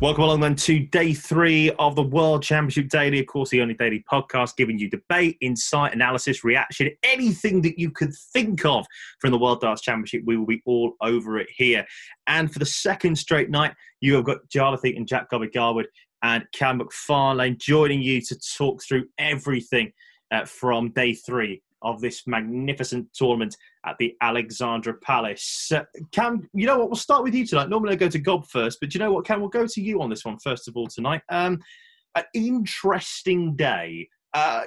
Welcome along then to day three of the World Championship Daily. Of course, the only daily podcast giving you debate, insight, analysis, reaction, anything that you could think of from the World Darts Championship. We will be all over it here. And for the second straight night, you have got Jarleth and Jack Gobby Garwood and Cam McFarlane joining you to talk through everything uh, from day three of this magnificent tournament at the Alexandra Palace. Uh, Cam, you know what? We'll start with you tonight. Normally I go to Gob first, but you know what, Cam? We'll go to you on this one first of all tonight. Um, an interesting day. Uh,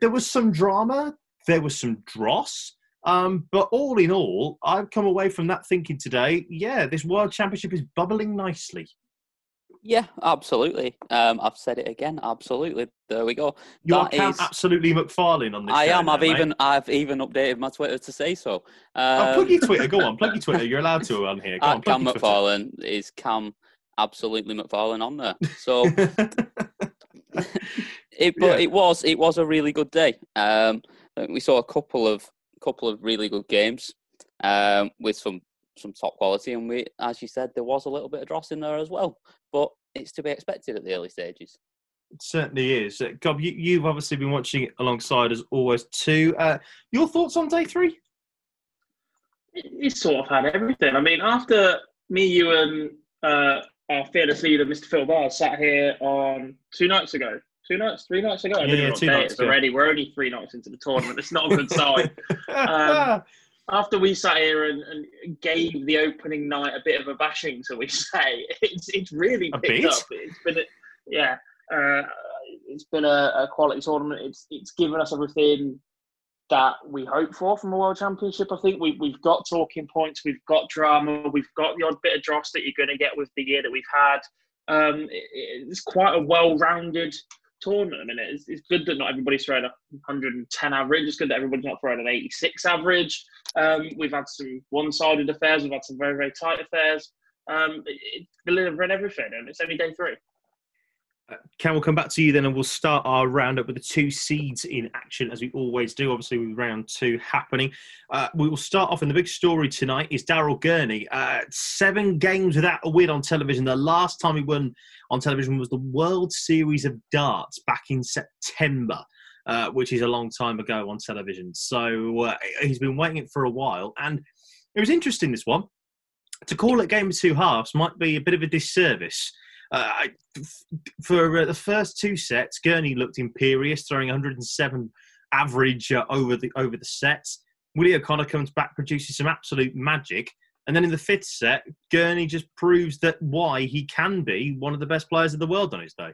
there was some drama, there was some dross. Um, but all in all, I've come away from that thinking today, yeah, this World Championship is bubbling nicely. Yeah, absolutely. Um, I've said it again. Absolutely. There we go. You're That Cam is- absolutely McFarlane on this. I am. now, I've mate. even I've even updated my Twitter to say so. Oh, Um, plug your Twitter. Go on, plug your Twitter. You're allowed to on here. Go on, Cam. McFarlane is Cam absolutely McFarlane on there. So it but Yeah. it was it was a really good day. Um, we saw a couple of couple of really good games um, with some some top quality, and we, as you said, there was a little bit of dross in there as well. But it's to be expected at the early stages. It certainly is. Uh, Gob, you, you've obviously been watching it alongside us always too. Uh, your thoughts on day three? he sort of had everything. I mean, after me, you, and uh, our fearless leader, Mr. Phil Barr, sat here on two nights ago. Two nights, three nights ago. I Yeah, yeah, two day nights it's ago. already. We're only three nights into the tournament. It's not a good sign. Um, after we sat here and, and gave the opening night a bit of a bashing, so we say, it's it's really picked up. It's been, a, yeah, uh, it's been a, a quality tournament. It's it's given us everything that we hope for from a world championship. I think we we've got talking points, we've got drama, we've got the odd bit of dross that you're going to get with the year that we've had. Um, it- it's quite a well-rounded tournament. It's, it's good that not everybody's throwing a 110 average. It's good that everybody's not throwing an 86 average. Um, we've had some one-sided affairs. We've had some very, very tight affairs. Um, it, delivering everything, and it's only day three. Cam, we'll come back to you then, and we'll start our roundup with the two seeds in action, as we always do. Obviously, with round two happening, uh, we will start off. And the big story tonight is Daryl Gurney. Uh, seven games without a win on television. The last time he won on television was the World Series of Darts back in September. Uh, which is a long time ago on television. So uh, he's been waiting it for a while, and it was interesting. This one to call it game two halves might be a bit of a disservice. Uh, I- for uh, the first two sets, Gurney looked imperious, throwing 107 average uh, over the over the sets. Willie O'Connor comes back, produces some absolute magic, and then in the fifth set, Gurney just proves that why he can be one of the best players in the world on his day.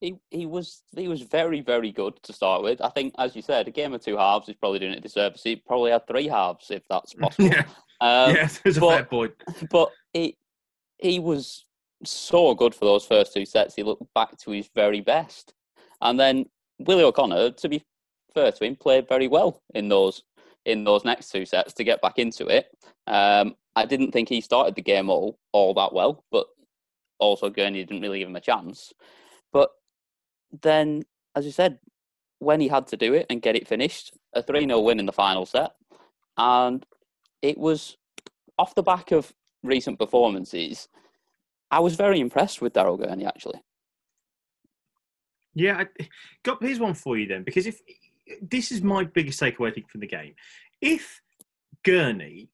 He he was he was very very good to start with. I think, as you said, a game of two halves is probably doing it disservice. He probably had three halves if that's possible. Yeah. Um, yeah, there's a fair point. but he he was so good for those first two sets. He looked back to his very best, and then Willie O'Connor, to be fair to him, played very well in those in those next two sets to get back into it. Um, I didn't think he started the game all all that well, but also Gurney didn't really give him a chance. But then, as you said, when he had to do it and get it finished, a 3 0 win in the final set. And it was off the back of recent performances. I was very impressed with Daryl Gurney, actually. Yeah, I, got here's one for you then, because if this is my biggest takeaway, I think, from the game, if Gurney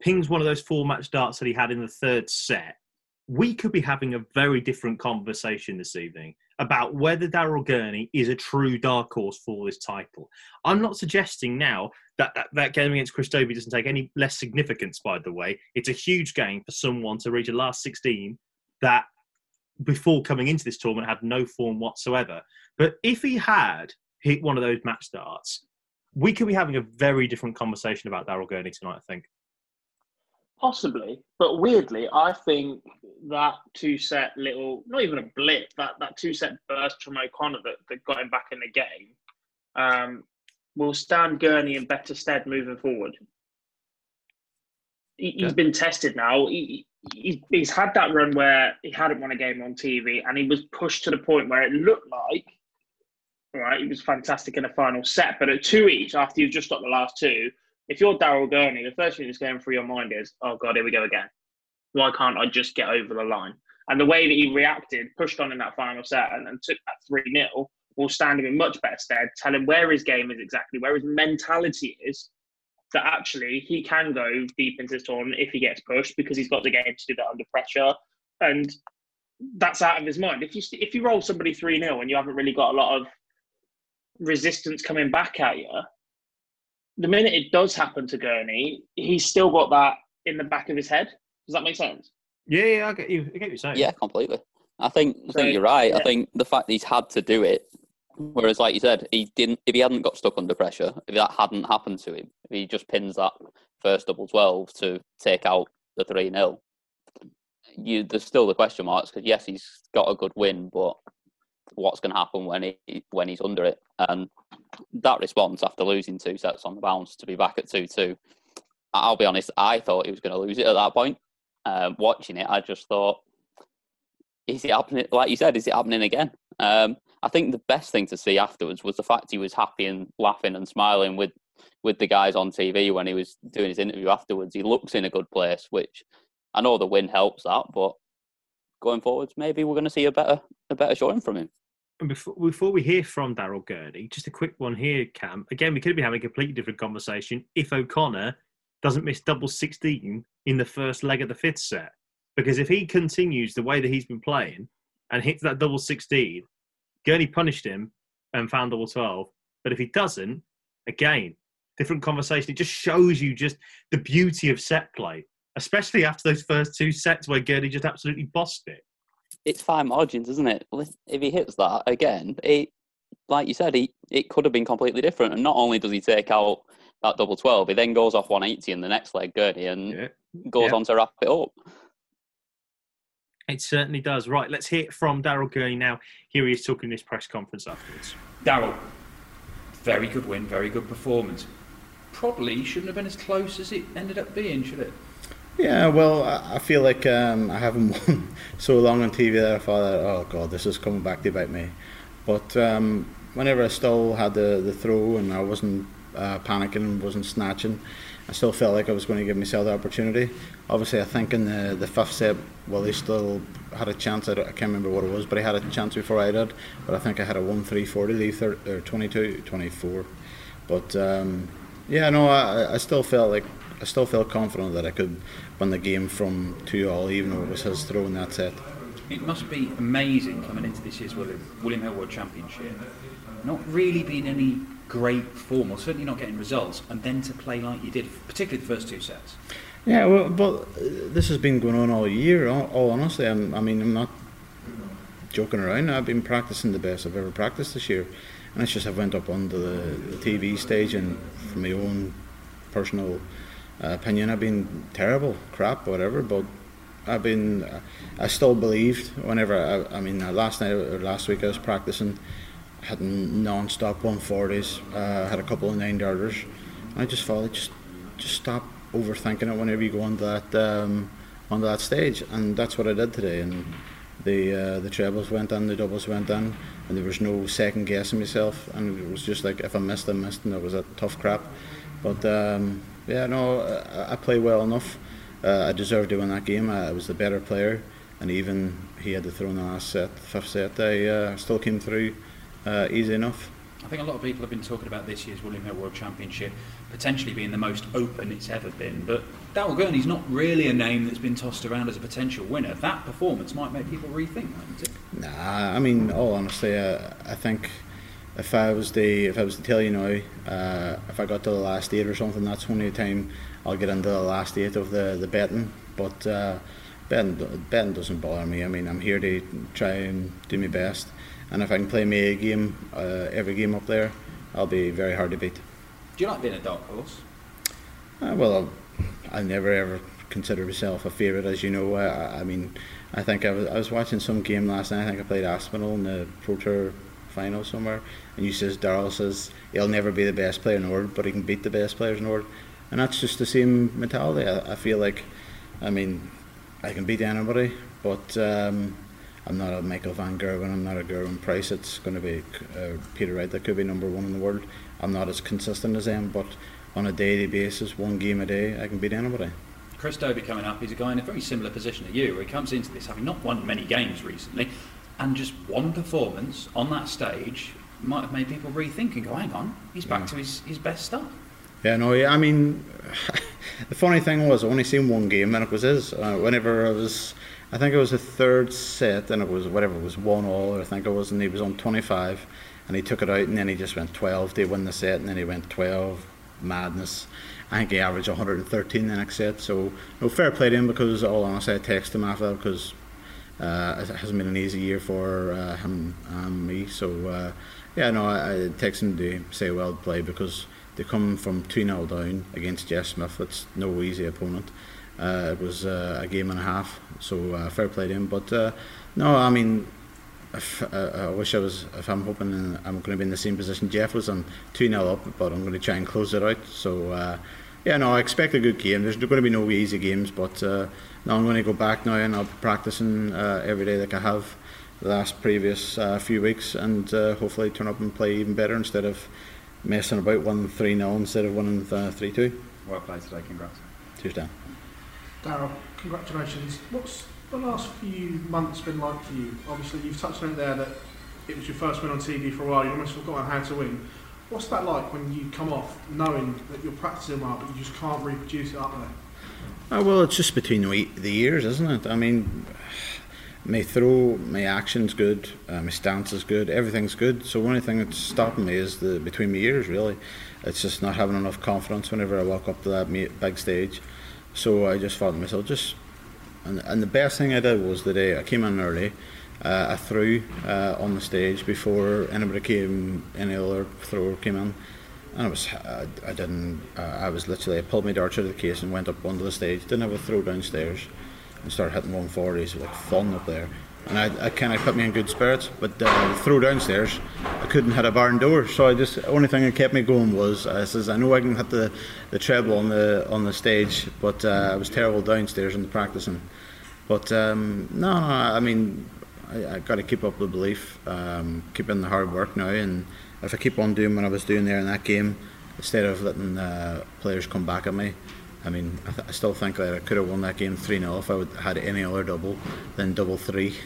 pings one of those four match darts that he had in the third set, we could be having a very different conversation this evening about whether Daryl Gurney is a true dark horse for this title. I'm not suggesting now that, that that game against Chris doesn't take any less significance, by the way. It's a huge game for someone to reach a last 16 that before coming into this tournament had no form whatsoever. But if he had hit one of those match darts, we could be having a very different conversation about Daryl Gurney tonight, I think. Possibly, but weirdly, I think that two set little, not even a blip, that, that two set burst from O'Connor that, that got him back in the game um, will stand Gurney in better stead moving forward. He, He's Okay. been tested now. He, he, he's had that run where he hadn't won a game on TV and he was pushed to the point where it looked like, right, he was fantastic in the final set, but at two each, after you've just got the last two, if you're Daryl Gurney, the first thing that's going through your mind is, oh God, here we go again. Why can't I just get over the line? And the way that he reacted, pushed on in that final set and, and took that 3 0 will stand him in much better stead, tell him where his game is exactly, where his mentality is, that actually he can go deep into this tournament if he gets pushed because he's got the game to do that under pressure. And that's out of his mind. If you if you roll somebody 3 0 and you haven't really got a lot of resistance coming back at you, the minute it does happen to Gurney, he's still got that in the back of his head. Does that make sense? Yeah, yeah, I get you. I get what you're saying. Yeah, completely. I think I So, think you're right. I think the fact that he's had to do it, whereas like you said, he didn't. If he hadn't got stuck under pressure, if that hadn't happened to him, if he just pins that first double twelve to take out the three 0 you there's still the question marks because yes, he's got a good win, but what's going to happen when he when he's under it? And that response after losing two sets on the bounce to be back at two two, I'll be honest, I thought he was going to lose it at that point. Um, watching it, I just thought is it happening? Like you said, is it happening again? Um, I think the best thing to see afterwards was the fact he was happy and laughing and smiling with with the guys on TV when he was doing his interview afterwards. He looks in a good place, which I know the win helps that, but going forwards, maybe we're going to see a better a better showing from him. And before, before we hear from Daryl Gurney, just a quick one here, Cam. Again, we could be having a completely different conversation if O'Connor doesn't miss double 16 in the first leg of the fifth set. Because if he continues the way that he's been playing and hits that double 16, Gurney punished him and found double 12. But if he doesn't, again, different conversation. It just shows you just the beauty of set play, especially after those first two sets where Gurney just absolutely bossed it. It's fine margins, isn't it? If he hits that again, it like you said, he it could have been completely different. And not only does he take out that double twelve, he then goes off one eighty in the next leg, Gurney, and Yeah. goes Yeah. on to wrap it up. It certainly does. Right, let's hear it from Daryl Gurney now. Here he is talking in this press conference afterwards. Daryl, very good win, very good performance. Probably shouldn't have been as close as it ended up being, should it? Yeah, well, I I feel like um, I haven't won so long on TV that I thought, oh god, this is coming back to bite me. But um, whenever I still had the, the throw and I wasn't uh, panicking, wasn't snatching, I still felt like I was going to give myself the opportunity. Obviously, I think in the, the fifth set, well, he still had a chance. I, I can't remember what it was, but he had a chance before I did. But I think I had a 1 3 40 lead, thir- or 22 24. But um, yeah, no, I, I still felt like I still felt confident that I could win the game from two all, even though it was his throw in that set. It must be amazing coming into this year's William, William Hill World Championship, not really being any great form, or certainly not getting results, and then to play like you did, particularly the first two sets. Yeah, well, but uh, this has been going on all year. All, all honestly, I'm, I mean, I'm not joking around. I've been practicing the best I've ever practiced this year, and it's just I went up onto the, the TV stage and from my own personal opinion, I've been terrible, crap, whatever. But I've been, I still believed whenever. I, I mean, uh, last night or last week I was practicing, had non-stop 140s, uh, had a couple of nine darters. I just felt just, just stop overthinking it whenever you go on that um, that stage, and that's what I did today. And the uh, the trebles went in, the doubles went in, and there was no second guessing myself. And it was just like if I missed, I missed, and it was a tough crap. But um, yeah, no, I, I play well enough. Uh, I deserved to win that game. I, I, was the better player, and even he had to throw in the last set, fifth set. I uh, still came through uh, easy enough. I think a lot of people have been talking about this year's William Hill World Championship potentially being the most open it's ever been. But Daryl Gurney's not really a name that's been tossed around as a potential winner. That performance might make people rethink, it? Nah, I mean, all honestly, uh, I think if I was the if I was to tell you now, uh, if I got to the last eight or something, that's only the time I'll get into the last eight of the the betting. But uh, betting betting doesn't bother me. I mean, I'm here to try and do my best and if I can play me a game, uh, every game up there, I'll be very hard to beat. Do you like being a dark horse? Uh, well, I never ever consider myself a favourite, as you know. I, I mean, I think I was, I was watching some game last night. I think I played Aspinall in the Pro Tour final somewhere, and you says Daryl says he'll never be the best player in the world, but he can beat the best players in the world, and that's just the same mentality. I, I feel like, I mean, I can beat anybody, but um, I'm not a Michael Van Gerwen, I'm not a Gerwyn Price. It's going to be uh, Peter Wright that could be number one in the world. I'm not as consistent as them, but on a daily basis, one game a day, I can beat anybody. Chris Dobey coming up, he's a guy in a very similar position to you, where he comes into this having not won many games recently, and just one performance on that stage might have made people rethink and go, hang on, he's back yeah. to his, his best stuff. Yeah, no, yeah, I mean, the funny thing was, I only seen one game, and it was his. Uh, whenever I was I think it was a third set, and it was whatever it was one all. I think it was, and he was on 25, and he took it out, and then he just went 12 to win the set, and then he went 12. Madness. I think he averaged 113 the next set. So no fair play to him because all honestly I texted him after that because uh, it hasn't been an easy year for uh, him and me. So uh, yeah, no, I, I texted him to say well played because they come from 2 0 down against Jeff Smith. It's no easy opponent. Uh, it was uh, a game and a half, so uh, fair play to him. But uh, no, I mean, if, uh, I wish I was. If I'm hoping I'm going to be in the same position Jeff was, I'm two 0 up, but I'm going to try and close it out. So uh, yeah, no, I expect a good game. There's going to be no easy games, but now I'm going to go back now and I'll be practicing every day like I have the last previous few weeks, and hopefully turn up and play even better instead of messing about 1 3 0 instead of winning three two. Well played today. Congrats. Cheers, Dan. Daryl, congratulations. What's the last few months been like for you? Obviously, you've touched on it there that it was your first win on TV for a while. You almost forgotten how to win. What's that like when you come off knowing that you're practicing well, but you just can't reproduce it up there? Oh, well, it's just between the, years, isn't it? I mean, my throw, my action's good, uh, my stance is good, everything's good. So the only thing that's stopping me is the between my years, really. It's just not having enough confidence whenever I walk up to that big stage. So I just thought to myself, just and, and the best thing I did was the day I came in early. Uh, I threw uh, on the stage before anybody came, any other thrower came in, and I was I, I didn't uh, I was literally I pulled my darts out of the case and went up onto the stage. Didn't have a throw downstairs, and started hitting 140s like fun up there and I, I kind of put me in good spirits. But uh, throw downstairs, I couldn't hit a barn door, so I just only thing that kept me going was I says I know I can hit the, the treble on the on the stage, but uh, I was terrible downstairs in the practicing. But um, no, no, I mean I, I got to keep up the belief, um, keep in the hard work now, and if I keep on doing what I was doing there in that game, instead of letting uh, players come back at me. I mean, I, th- I, still think that I could have won that game 3 0 if I would had any other double than double three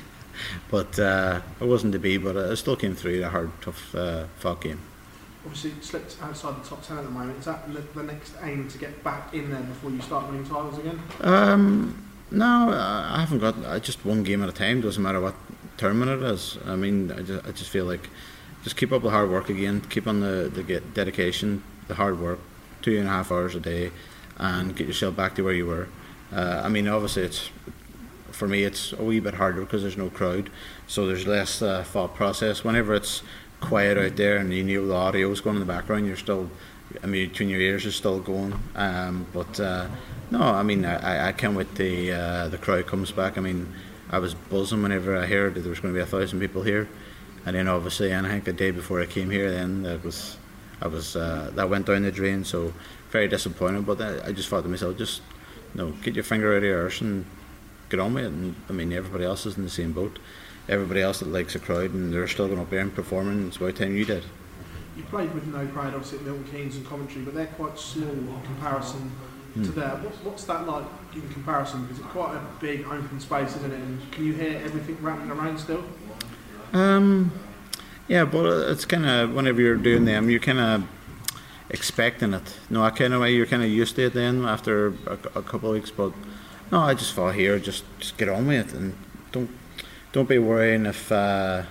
but uh, it wasn't to be. But it still came through a hard, tough uh, fought game. Obviously, slipped outside the top ten at the moment. Is that the next aim to get back in there before you start winning titles again? Um, no, I haven't got. I just one game at a time. Doesn't matter what tournament it is. I mean, I just, I just feel like just keep up the hard work again. Keep on the the dedication, the hard work, two and a half hours a day, and get yourself back to where you were. Uh, I mean, obviously, it's for me it's a wee bit harder because there's no crowd, so there's less uh, thought process. Whenever it's quiet out there and you know the audio is going in the background, you're still I mean, between your ears is still going. Um, but uh, no, I mean, I, I can't wait the uh, the crowd comes back. I mean, I was buzzing whenever I heard that there was going to be a thousand people here, and then obviously, and I think the day before I came here, then that was, I was uh, that went down the drain. So very disappointed. But I, just thought to myself, just know, get your finger out of your arse and get on with it. And I mean, everybody else is in the same boat. Everybody else that likes a crowd and they're still going up there and performing. It's about time you did. You played with no crowd, obviously at Milton Keynes and Coventry, but they're quite small in comparison mm. to there. What, what's that like in comparison? Because it's quite a big open space, isn't it? And can you hear everything rattling around still? Um, yeah, but it's kind of whenever you're doing them, you're kind of expecting it. No, I kind of way you're kind of used to it then after a, a couple of weeks. But no, I just thought here, just just get on with it and don't don't be worrying if uh,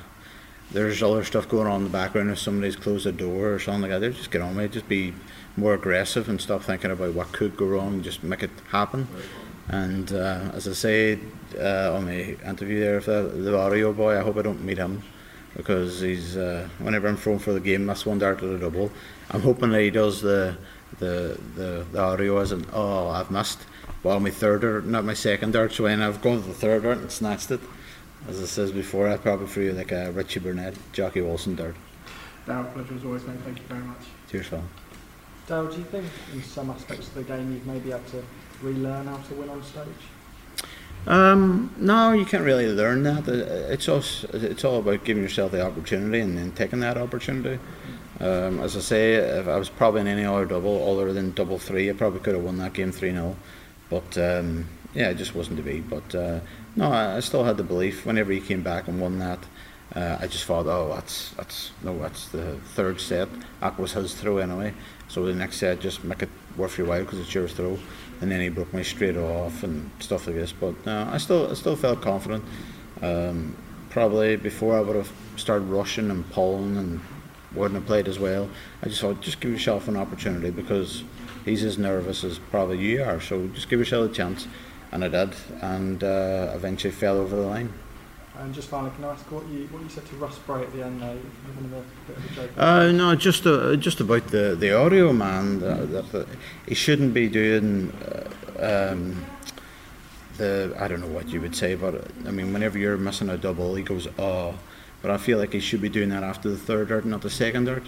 there's other stuff going on in the background. If somebody's closed a door or something like that, just get on with it. Just be more aggressive and stop thinking about what could go wrong. Just make it happen. And uh, as I say uh, on the interview there, the, the audio boy, I hope I don't meet him because he's uh, whenever I'm thrown for the game, that's one dart to the double. I'm hoping that he does the the the, the audio as an oh I've missed. Well, my third dart, not my second dart. So when I've gone to the third dart and snatched it, as I says before, I probably threw you like a Richie Burnett, Jocky Wilson dart. Daryl, pleasure as always, mate. Thank you very much. Cheers, Phil. Daryl, do you think in some aspects of the game you've maybe had to relearn how to win on stage? Um, no, you can't really learn that. It's all, it's all about giving yourself the opportunity and then taking that opportunity. Um, as I say, if I was probably in any other double other than double three, I probably could have won that game 3 0. But um, yeah, it just wasn't to be. But uh, no, I, still had the belief whenever he came back and won that. Uh, I just thought, oh, that's that's no, that's the third set. That was his throw anyway. So the next set, just make it worth your while because it's your throw. And then he broke me straight off and stuff like this. But no, I still I still felt confident. Um, probably before I would have started rushing and pulling and wouldn't have played as well. I just thought, just give yourself an opportunity because he's as nervous as probably you are. So just give yourself a chance, and I did, and uh, eventually fell over the line. And just finally, can I ask what you what you said to Russ Bray at the end? There, a bit of a joke. Uh, no, just uh, just about the the audio man. That, that he shouldn't be doing. Uh, um, the I don't know what you would say, but I mean, whenever you're missing a double, he goes, "Oh." but I feel like he should be doing that after the third dart, not the second dart.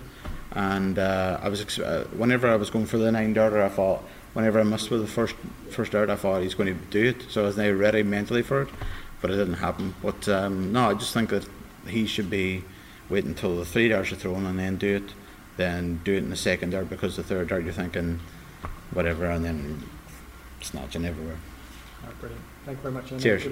And uh, I was ex- uh, whenever I was going for the nine darter, I thought whenever I missed with the first first dart, I thought he's going to do it. So I was now ready mentally for it, but it didn't happen. But um, no, I just think that he should be waiting until the three darts are thrown and then do it, then do it in the second dart because the third dart you're thinking whatever, and then snatching everywhere. Oh, brilliant. Thank you very much. Cheers.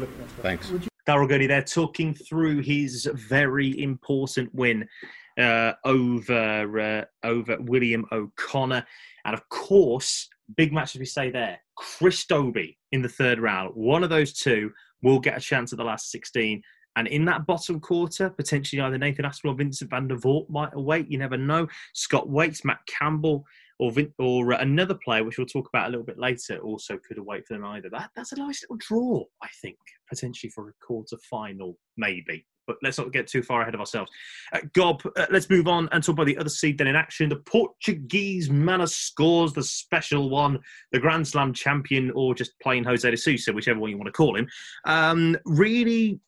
Thanks. Daryl Gurney there talking through his very important win uh, over uh, over William O'Connor, and of course, big match as we say there, Chris Dobey in the third round. One of those two will get a chance at the last sixteen. And in that bottom quarter, potentially either Nathan Aspinall or Vincent van der Voort might await. You never know. Scott Waites, Matt Campbell, or or uh, another player, which we'll talk about a little bit later, also could await for them either. That that's a nice little draw, I think, potentially for a quarter final, maybe. But let's not get too far ahead of ourselves. Uh, Gob, uh, let's move on and talk about the other seed then in action. The Portuguese man scores the special one, the Grand Slam champion, or just plain Jose de Sousa, whichever one you want to call him. Um, really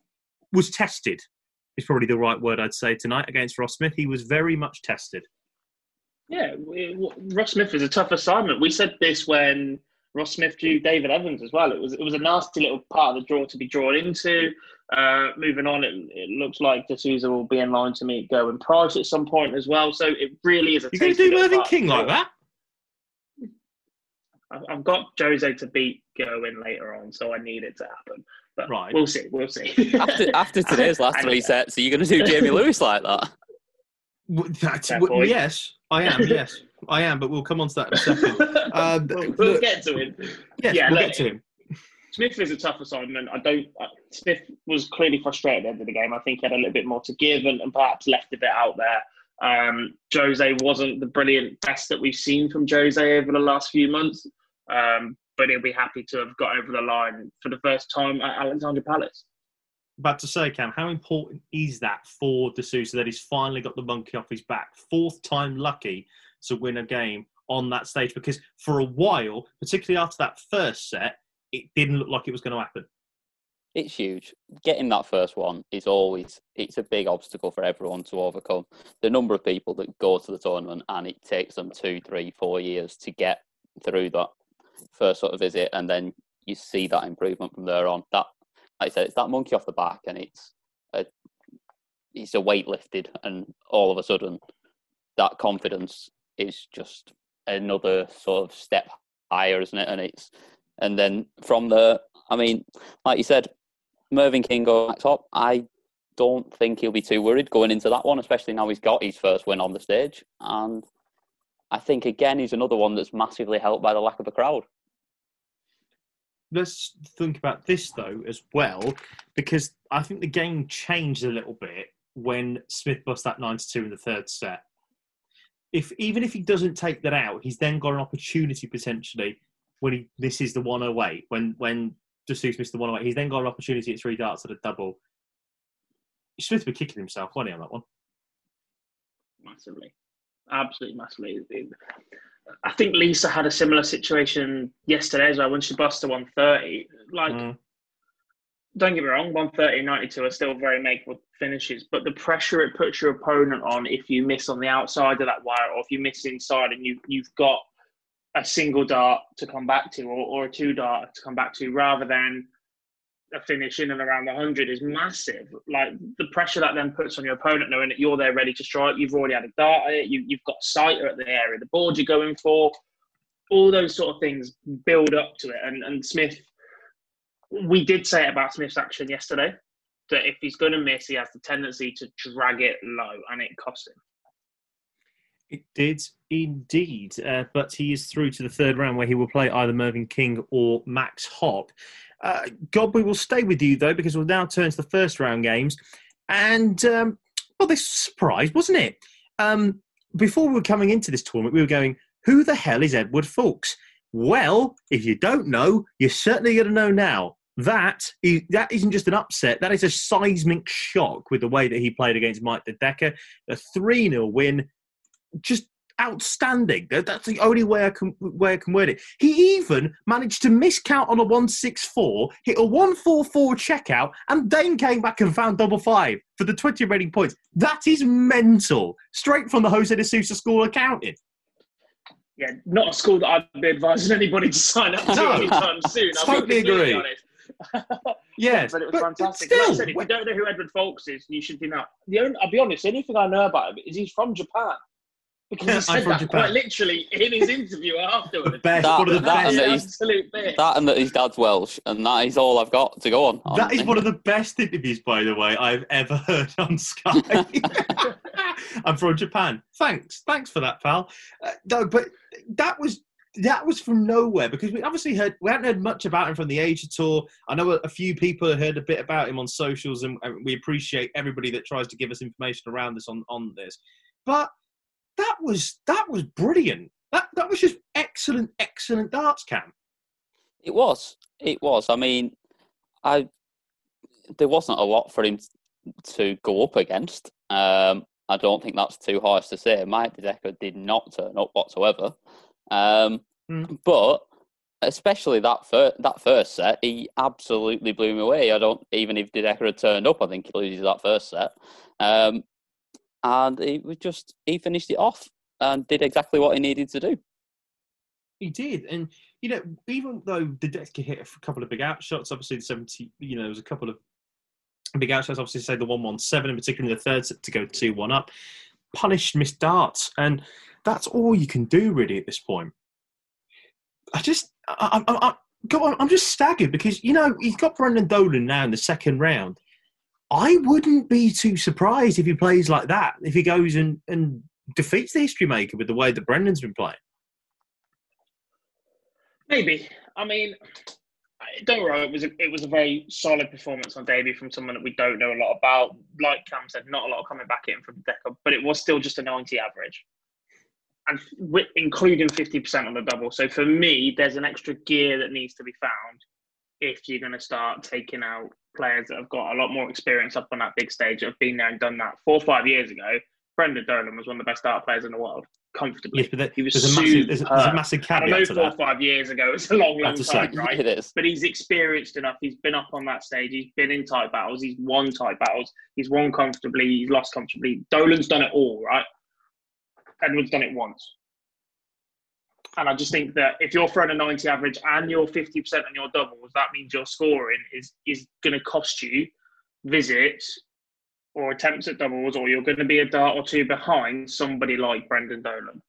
was tested. Is probably the right word I'd say tonight against Ross Smith. He was very much tested. Yeah, Ross Smith is a tough assignment. We said this when Ross Smith drew David Evans as well. It was it was a nasty little part of the draw to be drawn into. Uh, moving on, it, it looks like De Sousa will be in line to meet Gerwyn Price at some point as well. So it really is a. You're going to do Mervyn King like that? I've got Jose to beat Gerwyn later on, so I need it to happen. But right. we'll see. We'll see. after, after today's last three sets, are you going to do Jamie Lewis like that? That's, yes, I am. Yes, I am. But we'll come on to that in a second. Uh, we'll, we'll look, get to him. Yes, yeah, we'll look, get to him. Smith is a tough assignment. I don't. Uh, Smith was clearly frustrated at the end of the game. I think he had a little bit more to give and, and perhaps left a bit out there. Um, Jose wasn't the brilliant best that we've seen from Jose over the last few months, um, but he'll be happy to have got over the line for the first time at Alexandra Palace about to say, Cam, how important is that for De Sousa that he's finally got the monkey off his back? Fourth time lucky to win a game on that stage because for a while, particularly after that first set, it didn't look like it was going to happen. It's huge. Getting that first one is always it's a big obstacle for everyone to overcome. The number of people that go to the tournament and it takes them two, three, four years to get through that first sort of visit, and then you see that improvement from there on. That, like I said, it's that monkey off the back, and it's a it's a weight lifted, and all of a sudden, that confidence is just another sort of step higher, isn't it? And it's and then from the, I mean, like you said, Mervyn King going top. I don't think he'll be too worried going into that one, especially now he's got his first win on the stage. And I think again he's another one that's massively helped by the lack of a crowd. Let's think about this though as well, because I think the game changed a little bit when Smith bust that 92 in the third set. If even if he doesn't take that out, he's then got an opportunity potentially when he misses the 108, when when Jesus missed the 108, he's then got an opportunity at three darts at a double. Smith would be kicking himself, wasn't he, on that one? Massively. Absolutely massively. I think Lisa had a similar situation yesterday as well when she busted 130. Like, mm. don't get me wrong, 130 92 are still very makeable finishes, but the pressure it puts your opponent on if you miss on the outside of that wire or if you miss inside and you, you've got a single dart to come back to or, or a two dart to come back to rather than a finish in and around the 100 is massive. Like the pressure that then puts on your opponent, knowing that you're there ready to strike, you've already had a dart at it, you, you've got sight at the area, the board you're going for, all those sort of things build up to it. And, and Smith, we did say it about Smith's action yesterday that if he's going to miss, he has the tendency to drag it low, and it costs him. It did indeed, uh, but he is through to the third round where he will play either Mervyn King or Max Hopp. Uh, Gob, we will stay with you though because we'll now turn to the first round games, and um, well, this surprise wasn't it? Um, before we were coming into this tournament, we were going, "Who the hell is Edward Foulkes?" Well, if you don't know, you're certainly going to know now. That is, that isn't just an upset. That is a seismic shock with the way that he played against Mike De Decker. A 3 0 win just outstanding. That's the only way I can way I can word it. He even managed to miscount on a one six four, hit a one four four checkout, and then came back and found double five for the twenty rating points. That is mental. Straight from the Jose de Sousa School of Accounting. Yeah, not a school that I'd be advising anybody to sign up to no, anytime soon. totally agree. yes, but it was but fantastic. Still, like I said, if you don't know who Edward Foulkes is, you should be not. The only, I'll be honest. The only thing I know about him is he's from Japan. Because he said that Japan. quite literally in his interview afterwards. The best, that, one of the that best. And absolute best. That and that his dad's Welsh, and that is all I've got to go on. That is one of the best interviews, by the way, I've ever heard on Sky. I'm from Japan. Thanks, thanks for that, pal. Uh, no, but that was that was from nowhere because we obviously heard we hadn't heard much about him from the Asia tour. I know a, a few people heard a bit about him on socials, and, and we appreciate everybody that tries to give us information around this on on this. But that was that was brilliant. That that was just excellent, excellent darts camp. It was. It was. I mean, I there wasn't a lot for him to go up against. Um, I don't think that's too harsh to say. Mike De Decker did not turn up whatsoever. Um, mm. But especially that first, that first set, he absolutely blew me away. I don't even if De Decker had turned up, I think he loses that first set. Um, and he was just he finished it off and did exactly what he needed to do. He did, and you know, even though De Decker hit a couple of big outshots, obviously the seventy, you know, there was a couple of big outshots. Obviously, say the one one seven in particular, the third set to go two one up, punished missed darts, and that's all you can do really at this point. I just, I, I, I, on, I'm just staggered because you know he's got Brendan Dolan now in the second round I wouldn't be too surprised if he plays like that, if he goes and, and defeats the history maker with the way that Brendan's been playing. Maybe. I mean, don't worry, it was a, it was a very solid performance on debut from someone that we don't know a lot about. Like Cam said, not a lot coming back in from Decker, but it was still just a 90 average. And with, including 50% on the double. So for me, there's an extra gear that needs to be found if you're going to start taking out players that have got a lot more experience up on that big stage, have been there and done that. Four or five years ago, Brendan Dolan was one of the best dart players in the world. comfortably. Yes, but there- he was there's a massive- there's a- there's a massive And I know to four that. or five years ago it's a long, long Have to time, say. right? But he's experienced enough. He's been up on that stage. He's been in tight battles. He's won tight battles. He's won comfortably. He's lost comfortably. Dolan's done it all, right? Edward's done it once. And I just think that if you're throwing a 90 average and you're 50% on your doubles, that means your scoring is is going to cost you visits or attempts at doubles, or you're going to be a dart or two behind somebody like Brendan Dolan.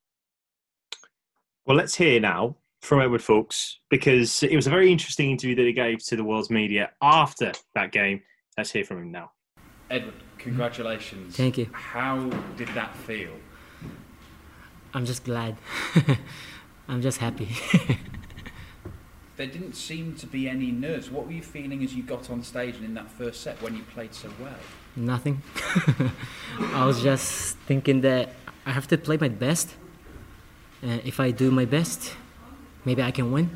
Well, let's hear now from Edward Foulkes because it was a very interesting interview that he gave to the world's media after that game. Let's hear from him now. Edward, congratulations. Thank you. How did that feel? I'm just glad. I'm just happy. There didn't seem to be any nerves. What were you feeling as you got on stage and in that first set when you played so well? Nothing. I was just thinking that I have to play my best. And if I do my best, maybe I can win.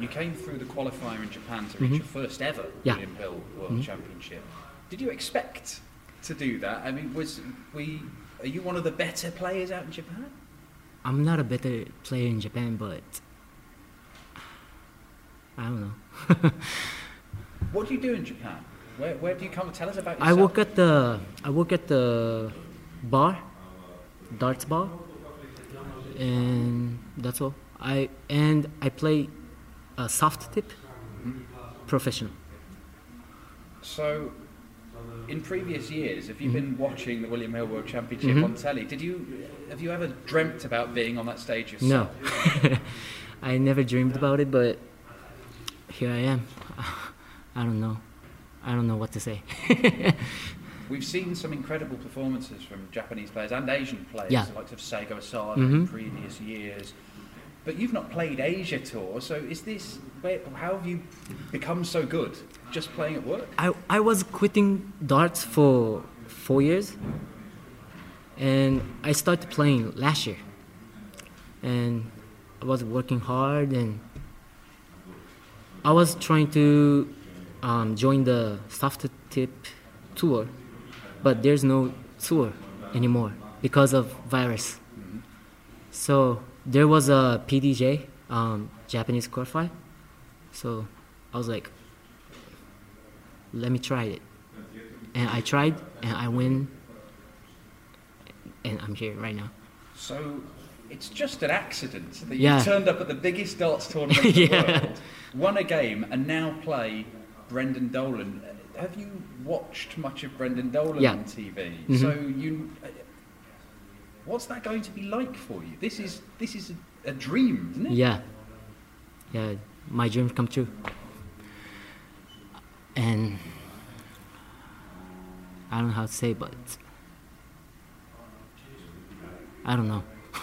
You came through the qualifier in Japan to reach Mhm. your first ever Yeah. William Hill World Mhm. Championship. Did you expect to do that? I mean, was we? Are you one of the better players out in Japan? I'm not a better player in Japan, but I don't know. What do you do in Japan? Where, where do you come? Tell us about yourself. I work at the I work at the bar, darts bar, and that's all. I and I play a soft tip, mm-hmm. professional. So, in previous years, have you Mhm. been watching the William Hill World Championship Mhm. on telly? Did you have you ever dreamt about being on that stage yourself? No. I never dreamed about it, but here I am. I don't know. I don't know what to say. We've seen some incredible performances from Japanese players and Asian players, Yeah. like of Seigo Asada in Mhm. previous years. But you've not played Asia Tour, so is this where, how have you become so good? Just playing at work? I, I was quitting darts for four years and I started playing last year. And I was working hard and I was trying to um, join the soft tip tour but there's no tour anymore because of virus. So there was a PDJ um, Japanese qualify so I was like let me try it. And I tried, and I win, and I'm here right now. So it's just an accident that Yeah. you turned up at the biggest darts tournament in the Yeah. world, won a game, and now play Brendan Dolan. Have you watched much of Brendan Dolan Yeah. on TV? Mhm. So you, what's that going to be like for you? This is this is a, a dream, isn't it? Yeah, yeah, my dreams come true. And I don't know how to say, but I don't know.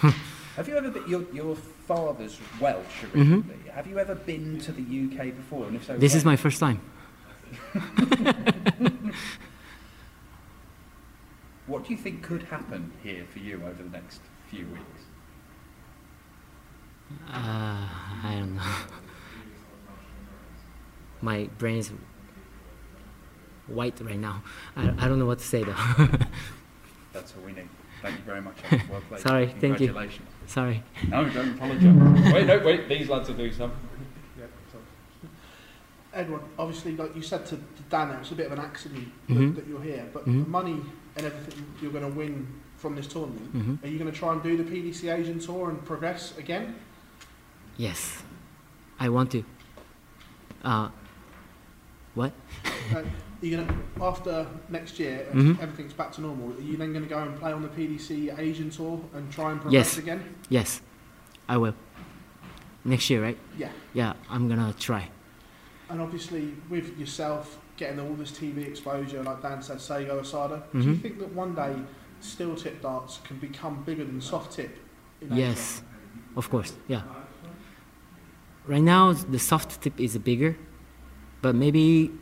Have you ever been? Your, your father's Welsh Mhm. Have you ever been to the UK before? And if so, this is my first time. What do you think could happen here for you over the next few weeks? Uh, I don't know. My brain is white right now. I, I don't know what to say though. That's all we need. Thank you very much. Well played. Sorry, thank you. Sorry. No, don't apologise. wait, no, wait. These lads will do some. Yeah, so- Edward, obviously, like you said to, to Dan, there, it's a bit of an accident Mhm. that, that you're here, but Mhm. the money and everything you're going to win from this tournament, Mhm. are you going to try and do the PDC Asian Tour and progress again? Yes, I want to. Uh, what? Uh, are you going to, after next year, Mhm. everything's back to normal, are you then going to go and play on the PDC Asian Tour and try and progress Yes. again? Yes, I will. Next year, right? Yeah. Yeah, I'm gonna try. And obviously, with yourself getting all this TV exposure, like Dan said, Seigo Asada, do you Mhm. think that one day steel tip darts can become bigger than soft tip? In Yes, of course. Yeah. Right now, the soft tip is bigger, but maybe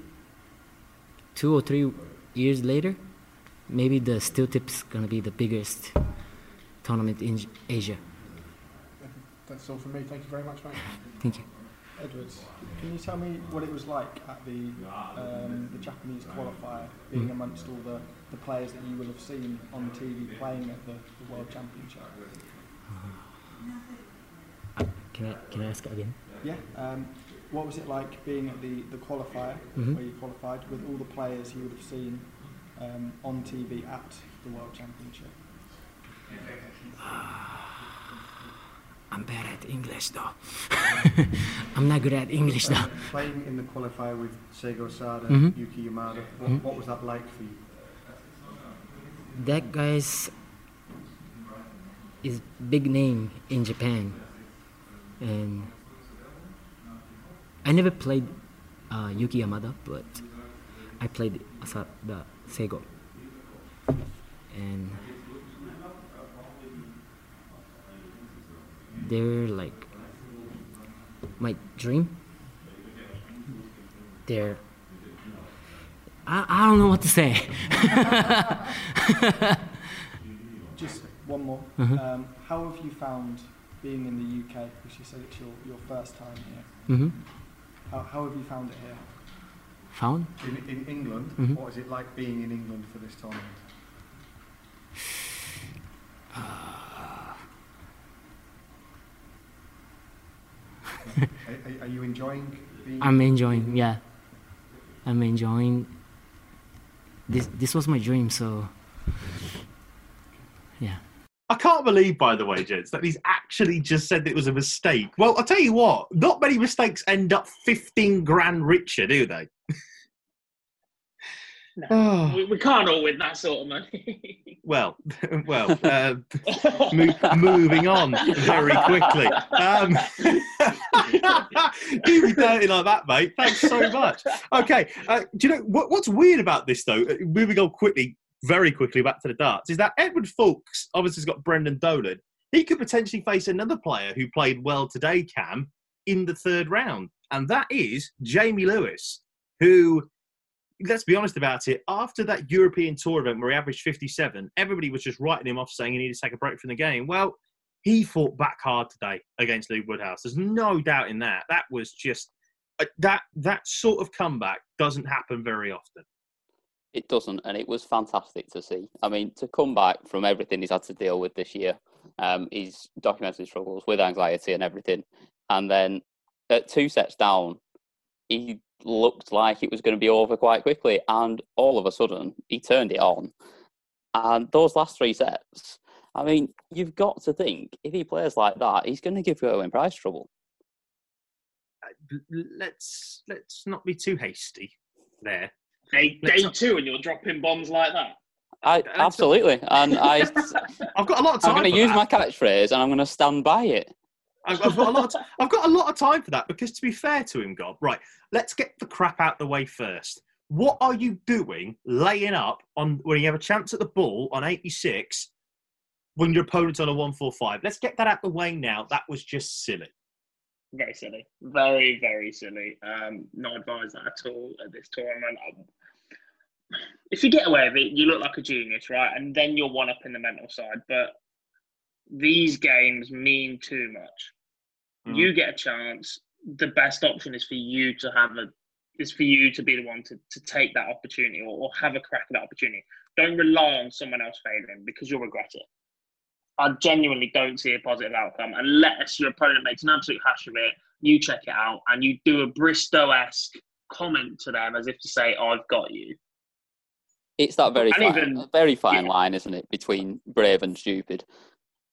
two or three years later, maybe the steel tip's gonna be the biggest tournament in Asia. That's all from me. Thank you very much, mate. Thank you. Edwards, can you tell me what it was like at the um, the Japanese qualifier, being Mm. amongst all the, the players that you will have seen on TV playing at the, the World Championship? Can I can I ask it again? Yeah. Um, what was it like being at the, the qualifier Mhm. where you qualified with all the players you would have seen um, on TV at the World Championship? I'm bad at English though. I'm not good at English though. Playing in the qualifier with Seigo Asada, Mhm. Yuki Yamada, what, Mhm. what was that like for you? That guy's is big name in Japan, and I never played uh, Yuki Yamada, but I played Asa- the Seigo, and they're like my dream. They're I, I don't know what to say. Just one more. Mhm. Um, how have you found being in the UK? Because you said it's your, your first time here. Mhm. How, how have you found it here? Found? In, in England, Mhm. what is it like being in England for this tournament? are, are- you enjoying being? I'm enjoying, yeah. I'm enjoying. This this was my dream, so yeah. I can't believe, by the way, gents, that he's actually just said it was a mistake. Well, I'll tell you what, not many mistakes end up 15 grand richer, do they? No, we, we can't all win that sort of money. Well, well, uh, mo- moving on very quickly. Um, do me dirty like that, mate. Thanks so much. Okay, uh, do you know what, what's weird about this though? Uh, Moving on quickly, very quickly back to the darts, is that Edward Foulkes obviously has got Brendan Dolan. He could potentially face another player who played well today, Cam, in the third round, and that is Jamie Lewis, who let's be honest about it. After that European Tour event where he averaged 57, everybody was just writing him off saying he needed to take a break from the game. Well, he fought back hard today against Luke Woodhouse. There's no doubt in that. That was just uh, that that sort of comeback doesn't happen very often. It doesn't, and it was fantastic to see. I mean, to come back from everything he's had to deal with this year, um, he's documented his struggles with anxiety and everything, and then at two sets down, he looked like it was going to be over quite quickly, and all of a sudden he turned it on. And those last three sets, I mean, you've got to think if he plays like that, he's going to give Gerwyn Price trouble. Let's let's not be too hasty there. Day, day two, and you're dropping bombs like that. I absolutely, and I, I've got a lot of time. I'm going to use that. my catchphrase, and I'm going to stand by it. I've, I've got a lot. Of I've got a lot of time for that because, to be fair to him, God, right? Let's get the crap out the way first. What are you doing, laying up on when you have a chance at the ball on 86 when your opponent's on a 145? Let's get that out the way now. That was just silly. Very silly. Very, very silly. Um, not advise that at all at this tournament. Um, if you get away with it, you look like a genius, right? And then you're one up in the mental side. But these games mean too much. Mm. You get a chance. The best option is for you to have a is for you to be the one to, to take that opportunity or, or have a crack at that opportunity. Don't rely on someone else failing because you'll regret it. I genuinely don't see a positive outcome unless your opponent makes an absolute hash of it, you check it out, and you do a Bristow esque comment to them as if to say, oh, I've got you. It's that very And fine, even- very fine line, isn't it, between brave and stupid?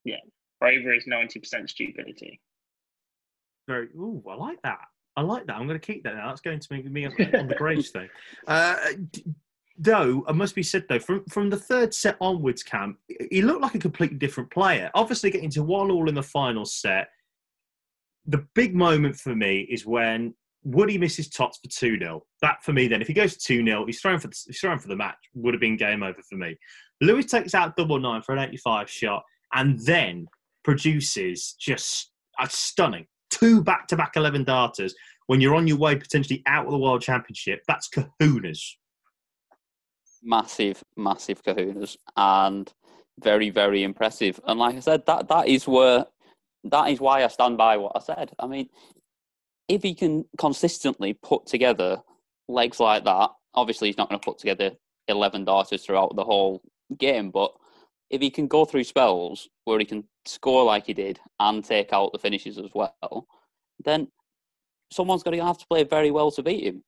Yeah. Bravery is 90% stupidity. Very. Ooh, I like that. I like that. I'm going to keep that now. That's going to make me on on the gravestone. Uh, d- though, I must be said though, from from the third set onwards, Cam, he looked like a completely different player. Obviously, getting to one all in the final set. The big moment for me is when Woody misses Tots for two 0 That for me, then, if he goes two 0 he's thrown for the, he's thrown for the match. Would have been game over for me. Lewis takes out double nine for an 85 shot, and then produces just a stunning two back-to-back 11 darters when you're on your way potentially out of the world championship that's kahunas Massive, massive kahunas, and very, very impressive. And like I said, that that is where that is why I stand by what I said. I mean, if he can consistently put together legs like that, obviously he's not going to put together 11 darters throughout the whole game, but if he can go through spells where he can score like he did and take out the finishes as well, then someone's going to have to play very well to beat him.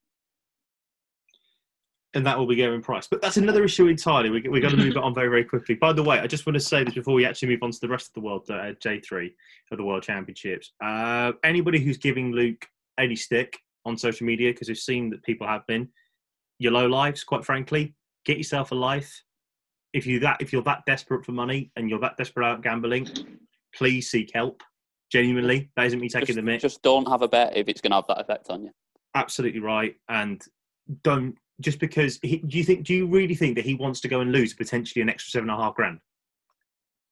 And that will be Gavin Price. But that's another issue entirely. We, we're going to move it on very, very quickly. By the way, I just want to say this before we actually move on to the rest of the world, uh, J3 of the World Championships. Uh, anybody who's giving Luke any stick on social media, because we've seen that people have been, your low lives, quite frankly, get yourself a life. If you that if you're that desperate for money and you're that desperate out gambling, please seek help. Genuinely, that isn't me taking Just, the mic. just don't have a bet if it's going to have that effect on you. absolutely right and don't just because he, do you think do you really think that he wants to go and lose potentially an extra seven and a half grand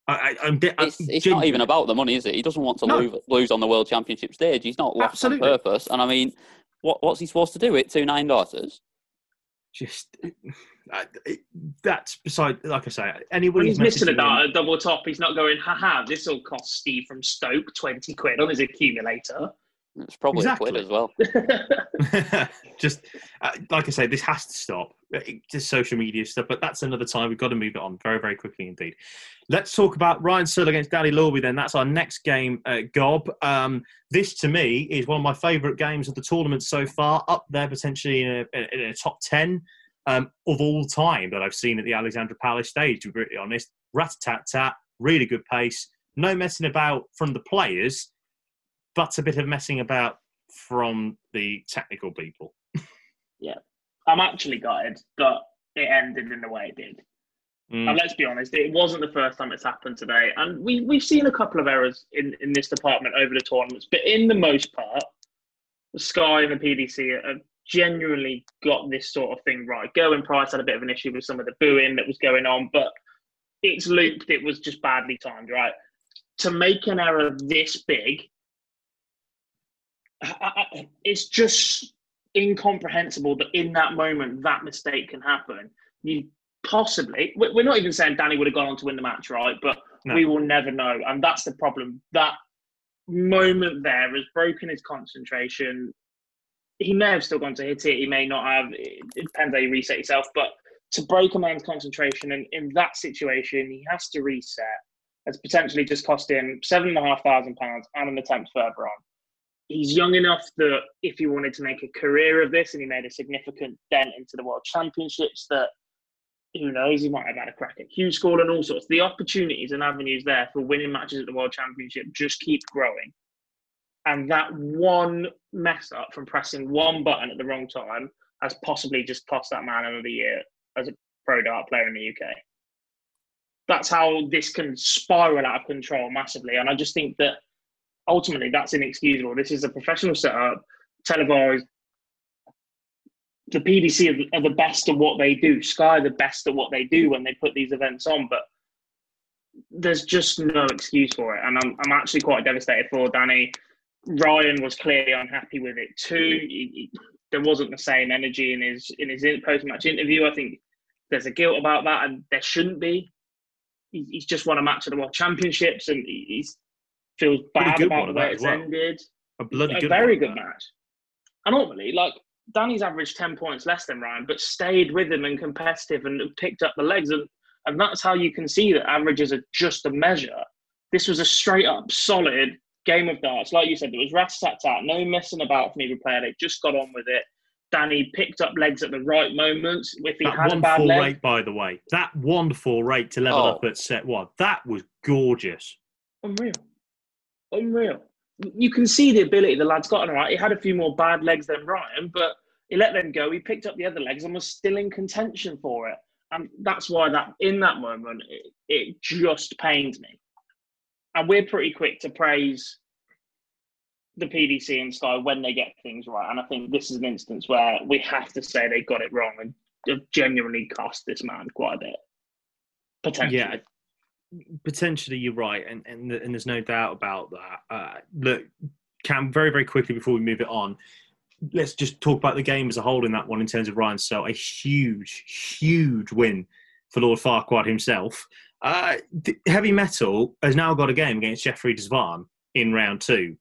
I, I, I'm, de- It's, it's gen- not even about the money, is it? He doesn't want to No. lose, lose on the World Championship stage. He's not lost Absolutely. on purpose. And I mean, what, what's he supposed to do? It two nine daughters? just uh, it- that's beside like i say anyone When who's he's missing a dart, a double top, he's not going, haha, this will cost Steve from Stoke 20 quid on his accumulator. It's probably Exactly. a quid as well. just uh, like i say this has to stop. It- just social media stuff but that's another time. We've got to move it on very very quickly indeed. Let's talk about ryan Searle against danny Lauby then. That's our next game uh, gob. Um, this to me is one of my favourite games of the tournament so far up there potentially in a, in a top 10 um, of all time that i've seen at the alexandra palace stage to be brutally honest. Rat-tat-tat really good pace. No messing about from the players but a bit of messing about from the technical people Yeah. I'm actually gutted that it ended in the way it did. Mm. And let's be honest, it wasn't the first time it's happened today. And we, we've seen a couple of errors in, in this department over the tournaments. But in the most part, Sky and the PDC have genuinely got this sort of thing right. Gerwyn Price had a bit of an issue with some of the booing that was going on, but it's looped. It was just badly timed, right? To make an error this big, I- I- it's just incomprehensible that in that moment that mistake can happen. You possibly, we- we're not even saying Danny would have gone on to win the match, right? But No. we will never know, and that's the problem. That moment there has broken his concentration. He may have still gone to hit it. He may not have. It depends how you reset yourself. But to break a man's concentration and in that situation, he has to reset. Has potentially just cost him seven and a half thousand pounds and an attempt further on he's young enough that if he wanted to make a career of this and he made a significant dent into the world championships that who knows he might have had a crack at Q school and all sorts. The opportunities and avenues there for winning matches at the world championship just keep growing. And that one mess up from pressing one button at the wrong time has possibly just cost that man another year as a pro dart player in the UK that's how this can spiral out of control massively. And I just think that ultimately that's inexcusable. This is a professional setup, televised. The PDC are the, best at what they do. Sky are the best at what they do when they put these events on, but there's just no excuse for it. And I'm, I'm actually quite devastated for Danny. Ryan was clearly unhappy with it too. He- he- there wasn't the same energy in his in his post match interview. I think there's a guilt about that, and there shouldn't be. He- He's just won a match at the World Championships, and he- he's feels bad good about one the way it's well. ended. a bloody a good very one. good match. And ultimately, like Danny's averaged ten points less than Ryan, but stayed with him and competitive and picked up the legs, and and that's how you can see that averages are just a measure. This was a straight up solid game of darts, like you said. There was rat tat tat, no messing about from either player. They just got on with it. Danny picked up legs at the right moments. If he that had a one bad full leg, rate by the way that one full rate to level Oh. up at set one that was gorgeous Unreal. Unreal. You can see the ability the lad's got on right. He had a few more bad legs than Ryan, but he let them go. He picked up the other legs and was still in contention for it. And that's why that in that moment it, it just pained me. And we're pretty quick to praise the PDC and Sky when they get things right. And I think this is an instance where we have to say they got it wrong and have genuinely cost this man quite a bit. Potentially. yeah potentially you're right and and, and there's no doubt about that uh, look cam very very quickly before we move it on let's just talk about the game as a whole in that one in terms of ryan Searle. a huge huge win for lord farquhar himself uh, heavy metal has now got a game against jeffrey desvan in round two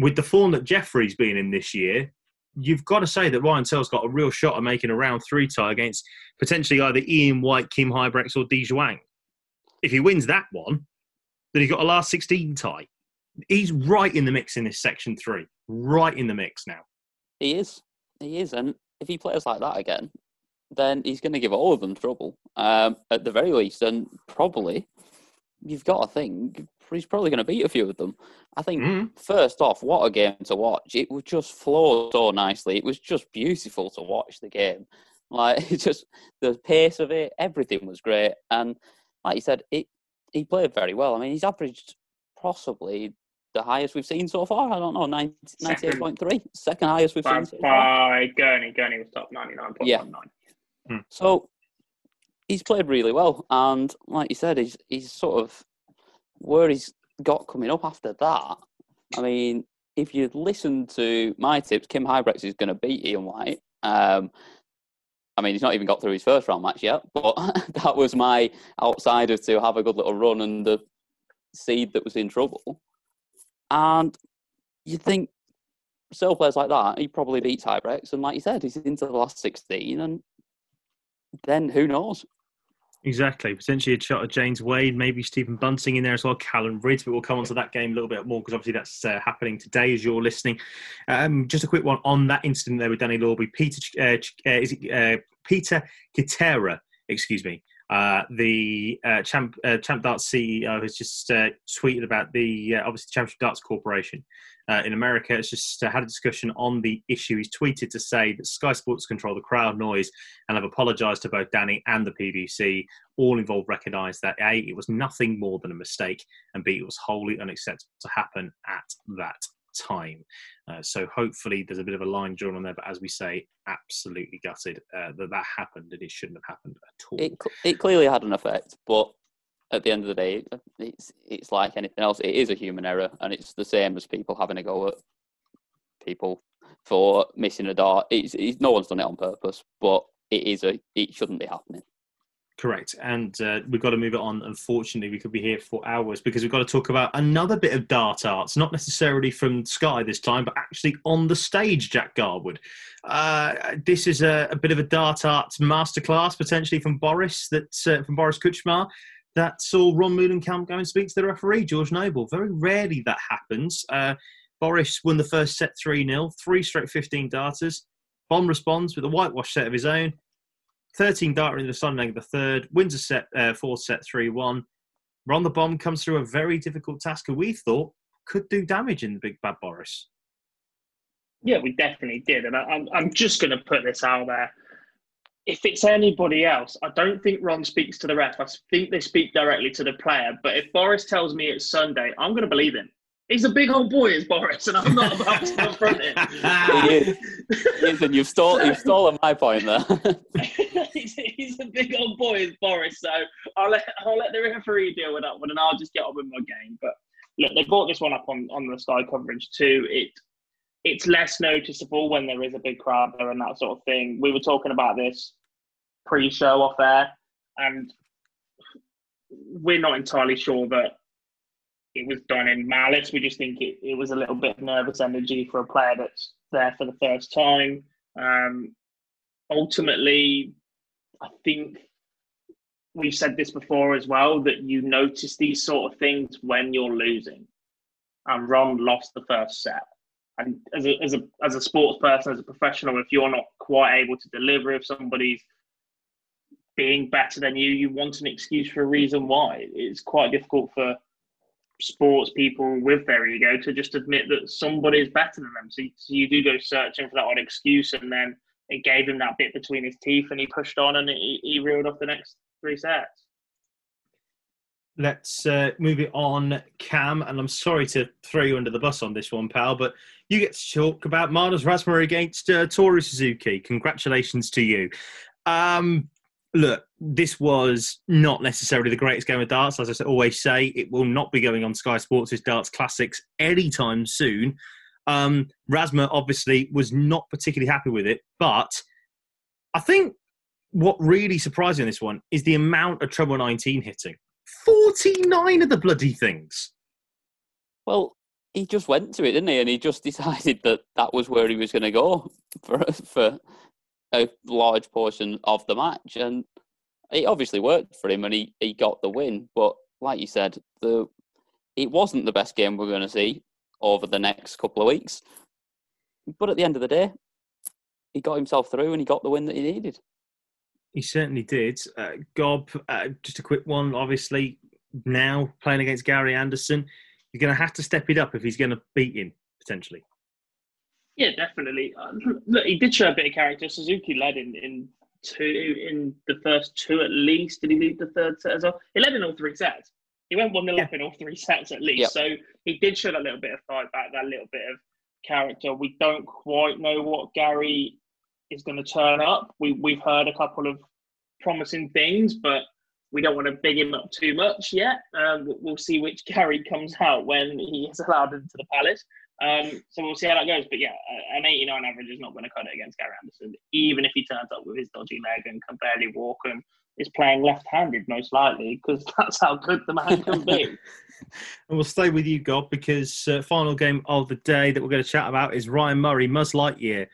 with the form that Jeffrey's been in this year, you've got to say that Ryan Tell's got a real shot at making a round three tie against potentially either Ian White, Kim Huybrechts, or Di Zhuang. If he wins that one, then he's got a last 16 tie. He's right in the mix in this section three, right in the mix now. He is. He is. And if he plays like that again, then he's going to give all of them trouble um, at the very least. And probably, you've got to think, he's probably going to beat a few of them. I think, Mm. first off, what a game to watch. It was just flowed so nicely. It was just beautiful to watch the game. Like, just the pace of it, everything was great. And like you said, it he played very well. I mean, he's averaged possibly the highest we've seen so far. I don't know, 90, Second. 98.3. Highest we've by, seen so far. by Gurney. Gurney was top 99.19. Yeah. So he's played really well, and like you said, he's he's sort of where he's got coming up after that. I mean, if you listen to my tips, Kim Huybrechts is going to beat Ian White. Um, I mean, he's not even got through his first round match yet, but that was my outsider to have a good little run and the seed that was in trouble. And you think still players like that, he probably beats Huybrechts, and like you said, he's into the last sixteen, and then who knows? Exactly. Potentially a shot of James Wade, maybe Stephen Bunting in there as well, Callan Rydz, but we'll come on to that game a little bit more because obviously that's uh, happening today as you're listening. Um, just a quick one on that incident there with Danny Lauby. Peter, uh, uh, is it, uh, Peter Citera, excuse me, uh, the uh, Champ, uh, Champ Darts CEO has just uh, tweeted about the, uh, obviously, Championship Darts Corporation uh, in America. It's just had a discussion on the issue. He's tweeted to say that Sky Sports control the crowd noise and have apologised to both Danny and the PDC. All involved recognised that A, it was nothing more than a mistake, and B, it was wholly unacceptable to happen at that time. Uh, so hopefully there's a bit of a line drawn on there, but as we say, absolutely gutted uh, that that happened and it shouldn't have happened at all. It it clearly had an effect, but at the end of the day, it's it's like anything else. It is a human error, and it's the same as people having a go at people for missing a dart. It's, it's no one's done it on purpose, but it is a it shouldn't be happening. Correct. And uh, we've got to move it on. Unfortunately, we could be here for hours because we've got to talk about another bit of dart arts, not necessarily from Sky this time, but actually on the stage, Jack Garwood. Uh, this is a, a bit of a dart arts masterclass, potentially from Boris, that's, uh, from Boris Krcmar, that saw Ron Meulenkamp go and speak to the referee, George Noble. Very rarely that happens. Uh, Boris won the first set 3 0, three straight 15 darters. Bond responds with a whitewash set of his own. 13 darter in the sun leg of the third, wins a set, uh, fourth set 3 1. Ron the Bomb comes through a very difficult task who we thought could do damage in the Big Bad Boris. Yeah, we definitely did. And I, I'm, I'm just going to put this out there. If it's anybody else, I don't think Ron speaks to the ref. I think they speak directly to the player. But if Boris tells me it's Sunday, I'm going to believe him. He's a big old boy, is Boris, and I'm not about to confront him. He is. He is, and you've stolen you've stolen my point there. he's, he's a big old boy, is Boris. So I'll let I'll let the referee deal with that one, and I'll just get on with my game. But look, they brought this one up on, on the Sky coverage too. It it's less noticeable when there is a big crowd there and that sort of thing. We were talking about this pre-show off air, and we're not entirely sure that it was done in malice. We just think it, it was a little bit nervous energy for a player that's there for the first time. Um, ultimately, I think we've said this before as well that you notice these sort of things when you're losing. And Ron lost the first set. And as a, as a as a sports person, as a professional, if you're not quite able to deliver, if somebody's being better than you, you want an excuse for a reason why. It's quite difficult for sports people with their ego to just admit that somebody is better than them. So, so you do go searching for that odd excuse, and then it gave him that bit between his teeth, and he pushed on, and he, he reeled off the next three sets. Let's uh, move it on, Cam. And I'm sorry to throw you under the bus on this one, pal, but you get to talk about Marnus Rasmussen against uh, Toru Suzuki. Congratulations to you. Um, look, this was not necessarily the greatest game of darts. As I always say, it will not be going on Sky Sports' Darts Classics anytime soon. Um, Razma obviously was not particularly happy with it, but I think what really surprised me in this one is the amount of treble 19 hitting. 49 of the bloody things. Well, he just went to it, didn't he? And he just decided that that was where he was going to go for for a large portion of the match, and it obviously worked for him, and he, he got the win. But like you said, the it wasn't the best game we're going to see over the next couple of weeks. But at the end of the day, he got himself through and he got the win that he needed. He certainly did. Uh, Gob, uh, just a quick one. Obviously, now playing against Gary Anderson, you're going to have to step it up if he's going to beat him potentially. Yeah, definitely. Uh, look, he did show a bit of character. Suzuki led in, in two in the first two at least. Did he lead the third set as well? He led in all three sets. He went one 0 yeah. up in all three sets at least. Yep. So he did show that little bit of fight back, that little bit of character. We don't quite know what Gary is going to turn up. We we've heard a couple of promising things, but we don't want to big him up too much yet. Um, we'll see which Gary comes out when he is allowed into the palace. Um, so we'll see how that goes. But yeah, an 89 average is not going to cut it against Gary Anderson, even if he turns up with his dodgy leg and can barely walk and is playing left-handed most likely, because that's how good the man can be. and we'll stay with you, Gob, because uh, final game of the day that we're going to chat about is Ryan Murray, Muzz Lightyear,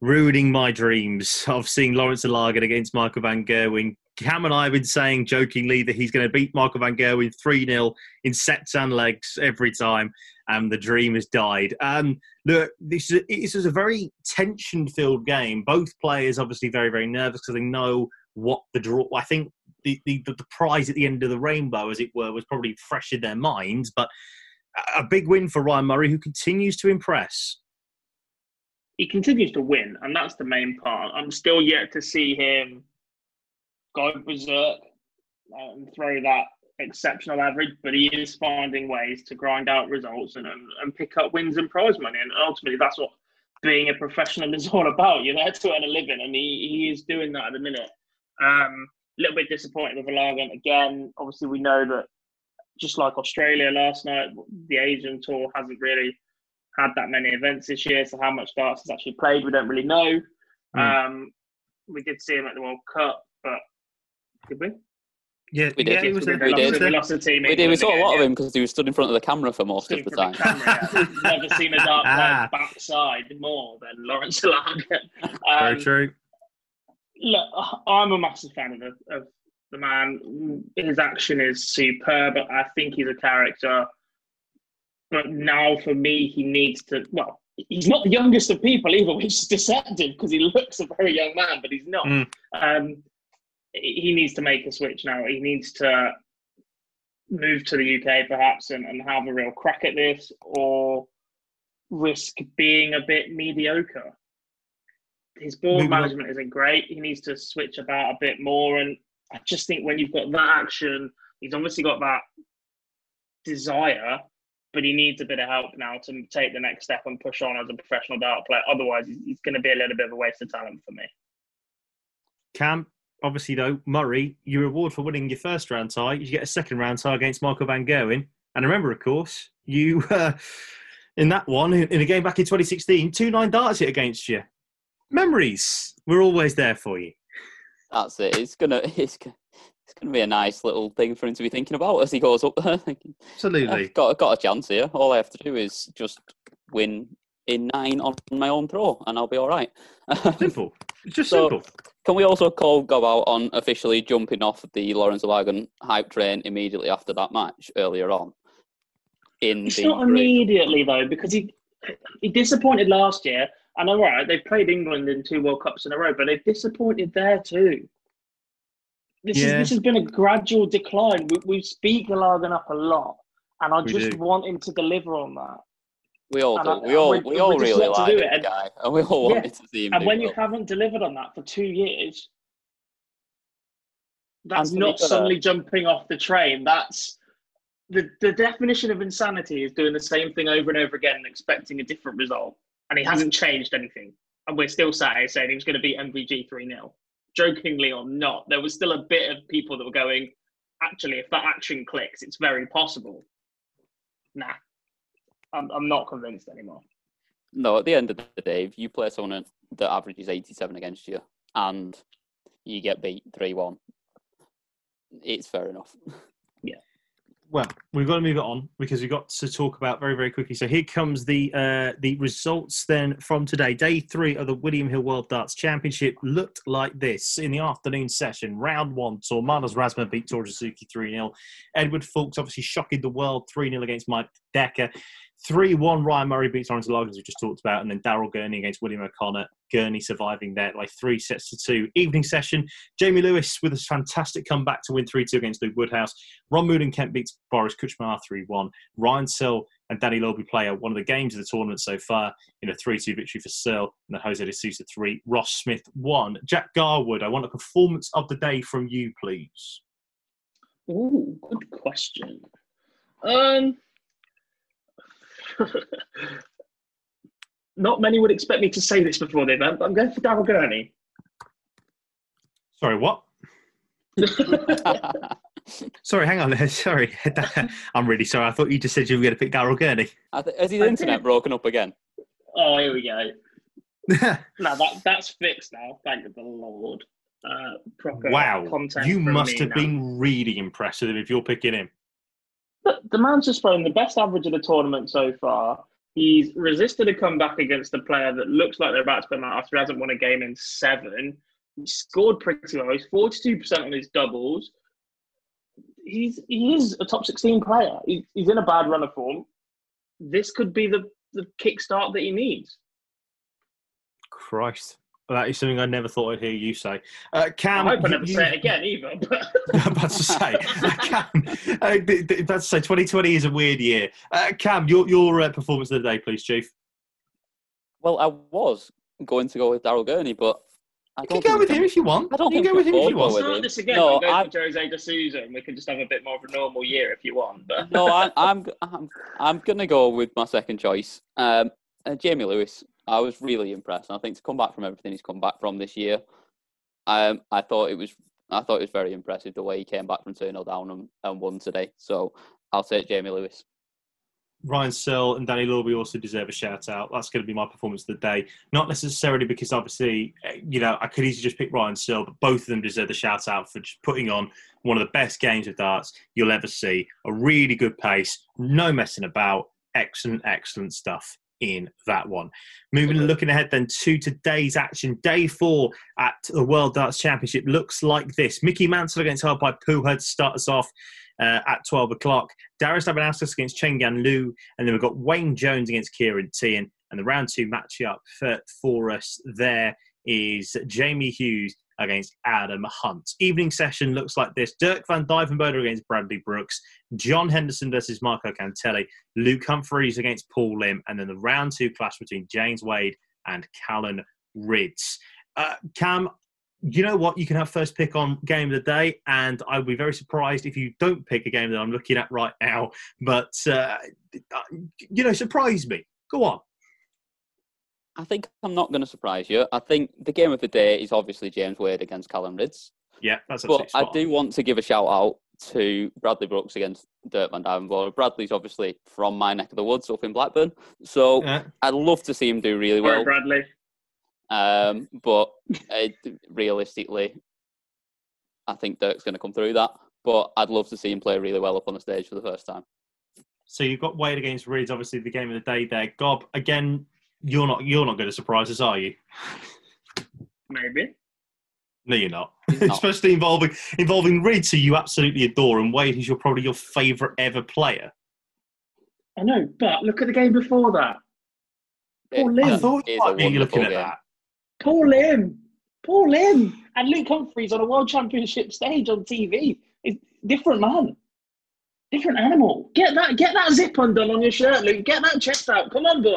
ruining my dreams of seeing Lourence Ilagan against Michael Van Gerwen Cam and I have been saying jokingly that he's going to beat Michael Van Gerwen 3 0 in sets and legs every time, and the dream has died. Um, look, this is, a, this is a very tension filled game. Both players obviously very, very nervous because they know what the draw. I think the, the, the prize at the end of the rainbow, as it were, was probably fresh in their minds, but a big win for Ryan Murray, who continues to impress. He continues to win, and that's the main part. I'm still yet to see him go berserk and throw that exceptional average, but he is finding ways to grind out results and, and, and pick up wins and prize money. And ultimately, that's what being a professional is all about. You're there to earn a living, and he, he is doing that at the minute. Um, a little bit disappointed with Ilagan again. Obviously, we know that just like Australia last night, the Asian tour hasn't really had that many events this year. So how much darts has actually played, we don't really know. Mm. Um, we did see him at the World Cup, but did we? Yeah, we did. Yeah, was we, did. we lost the team. We did. We saw a lot of him because he was stood in front of the camera for most stood of the time. The camera, yeah. Never seen a dark ah. backside more than Lourence Ilagan. Um, Very true. Look, I'm a massive fan of the, of the man. His action is superb. I think he's a character. But now, for me, he needs to. Well, he's not the youngest of people either, which is deceptive because he looks a very young man, but he's not. Mm. Um, he needs to make a switch now. He needs to move to the UK perhaps and, and have a real crack at this or risk being a bit mediocre. His ball Moving management on. isn't great. He needs to switch about a bit more. And I just think when you've got that action, he's obviously got that desire, but he needs a bit of help now to take the next step and push on as a professional dart player. Otherwise, he's going to be a little bit of a waste of talent for me. Cam, obviously, though, Murray, your reward for winning your first round tie, is you get a second round tie against Michael Van Gerwen. And remember, of course, you uh, in that one in a game back in 2016, two nine darts hit against you. Memories We're always there for you. That's it. It's gonna it's, it's gonna be a nice little thing for him to be thinking about as he goes up there. Absolutely, I've got got a chance here. All I have to do is just win in nine on my own throw, and I'll be all right. Simple. It's just so, simple. Can we also call go out on officially jumping off the Lourence Ilagan hype train immediately after that match earlier on? In it's not immediately though, because he he disappointed last year. And all right, they've played England in two World Cups in a row, but they've disappointed there too. This yeah. is this has been a gradual decline. We, we speak Ilagan up a lot, and I we just do. want him to deliver on that. We all do. we all we, all really like it, and, guy, and we all yeah. wanted to see him. And when well. you haven't delivered on that for two years, that's Anthony not suddenly jumping off the train. That's the the definition of insanity is doing the same thing over and over again and expecting a different result. And he hasn't changed anything. And we're still sat here saying he was going to beat MVG 3 0. Jokingly or not, there was still a bit of people that were going, actually, if that action clicks, it's very possible. Nah, I'm, I'm not convinced anymore. No, at the end of the day, if you play someone that averages 87 against you and you get beat 3 1, it's fair enough. Yeah. Well, we've got to move it on because we've got to talk about very, very quickly. So here comes the uh, the results then from today. Day three of the William Hill World Darts Championship looked like this in the afternoon session. Round one saw Madars Razma beat Toru Suzuki 3 0. Edward Foulkes obviously shocking the world 3 0 against Mike Decker. 3 1, Ryan Murray beats Lourence as we just talked about, and then Daryl Gurney against William O'Connor. Gurney surviving there like three sets to two. Evening session, Jamie Lewis with a fantastic comeback to win 3 2 against Luke Woodhouse. Ron Meulenkamp beats Boris Krcmar 3 1. Ryan Searle and Danny Lauby play out one of the games of the tournament so far in a 3 2 victory for Searle and the Jose de Sousa 3. Ross Smith 1. Jack Garwood, I want a performance of the day from you, please. Ooh, good question. Um, not many would expect me to say this before the event, but I'm going for Daryl Gurney. Sorry, what? sorry, hang on. Sorry. I'm really sorry. I thought you just said you were going to pick Daryl Gurney. Has his internet broken up again? Oh, here we go. no, that, that's fixed now. Thank the Lord. Uh, proper wow. content. You must have now. been really impressed with him if you're picking him. But the man's just thrown the best average of the tournament so far. He's resisted a comeback against a player that looks like they're about to come out after he hasn't won a game in seven. He scored pretty well. He's 42% on his doubles. He's he is a top 16 player. He, he's in a bad run of form. This could be the, the kickstart that he needs. Christ. That is something I never thought I'd hear you say. Uh, Cam, I hope I you- never you- say it again either. But I'm about to say, uh, Cam, uh, th- th- about to say, 2020 is a weird year. Uh, Cam, your your uh, performance of the day, please, Chief. Well, I was going to go with Daryl Gurney, but I You can go with him if you want. I don't you can go with him if you we can want. afford start this again. No, I'll go I- for Jose de Sousa and we can just have a bit more of a normal year if you want. But no, I, I'm I'm I'm gonna go with my second choice, um, uh, Jamie Lewis. I was really impressed. I think to come back from everything he's come back from this year, um, I thought it was I thought it was very impressive the way he came back from 2 0 down and, and won today. So I'll take Jamie Lewis. Ryan Searle and Danny Lauby also deserve a shout out. That's going to be my performance of the day. Not necessarily because obviously, uh, you know, I could easily just pick Ryan Searle, but both of them deserve the shout out for just putting on one of the best games of darts you'll ever see. A really good pace, no messing about, excellent, excellent stuff in that one. Moving and looking ahead then to today's action. Day four at the World Darts Championship looks like this. Mickey Mansell against Haupai Puha to start us off uh, at 12 o'clock. Darius Labanauskas against Chen Gan Lu. And then we've got Wayne Jones against Kieran Tian. And the round two matchup for, for us there is Jamie Hughes against Adam Hunt. Evening session looks like this. Dirk van Duijvenbode against Bradley Brooks. John Henderson versus Marko Kantele. Luke Humphries against Paul Lim. And then the round two clash between James Wade and Callan Rydz. Uh, Cam, you know what? You can have first pick on game of the day, and I would be very surprised if you don't pick a game that I'm looking at right now. But uh, you know, surprise me. Go on. I think I'm not going to surprise you. I think the game of the day is obviously James Wade against Callan Rydz. Yeah, that's a success. But absolutely I do want to give a shout out to Bradley Brooks against Dirk Van Duijvenbode. Bradley's obviously from my neck of the woods up in Blackburn. So I'd love to see him do really Sorry, well. Bradley. Um, but uh, realistically, I think Dirk's going to come through that. But I'd love to see him play really well up on the stage for the first time. So you've got Wade against Rydz, obviously the game of the day there. Gob, again, you're not you're not going to surprise us, are you? maybe. No, you're not. not. Especially involving involving Rydz, who you absolutely adore, and Wade, who's your probably your favourite ever player. I know, but look at the game before that. Paul It- Lim. I thought It is you a might be looking wonderful at that. Paul Lim. Paul Lim. And Luke Humphries on a world championship stage on TV. It's different man. Different animal. Get that get that zip undone on your shirt, Luke. Get that chest out. Come on, boy.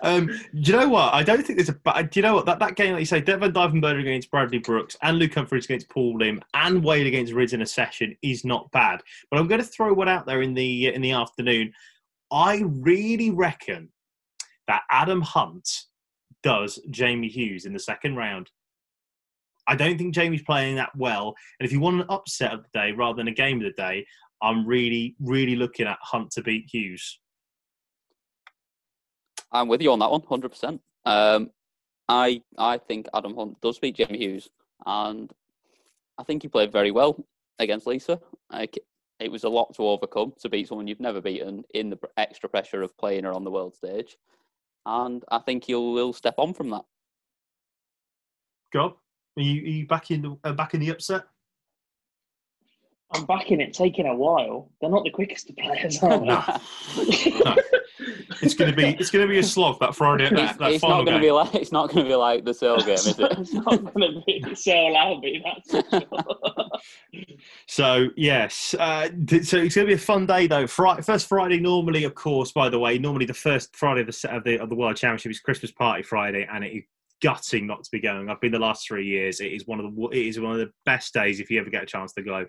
Um, do you know what? I don't think there's a. But do you know what? That, that game, like you say, Devon Divenberg against Bradley Brooks and Luke Humphries against Paul Lim and Wade against Rydz in a session is not bad. But I'm going to throw one out there in the in the afternoon. I really reckon that Adam Hunt does Jamie Hughes in the second round. I don't think Jamie's playing that well. And if you want an upset of the day rather than a game of the day, I'm really, really looking at Hunt to beat Hughes. I'm with you on that one, hundred percent. Um, I I think Adam Hunt does beat Jamie Hughes, and I think he played very well against Lisa. Like, it was a lot to overcome to beat someone you've never beaten in the extra pressure of playing her on the world stage, and I think he'll, he'll step on from that. Gob, are you, are you back in the uh, back in the upset? I'm backing it, taking a while. They're not the quickest of players, are they? No. It's going to be it's going to be a slog that Friday. That, it's that it's final not going to game. be like it's not going to be like the Seoul game, is it? it's not going to be so Albi, that's for sure. So yes, uh, th- so it's going to be a fun day though. Friday, first Friday, normally, of course, by the way, normally the first Friday of the of the, of the World Championship is Christmas Party Friday, and it is gutting not to be going. I've been the last three years. It is one of the it is one of the best days if you ever get a chance to go.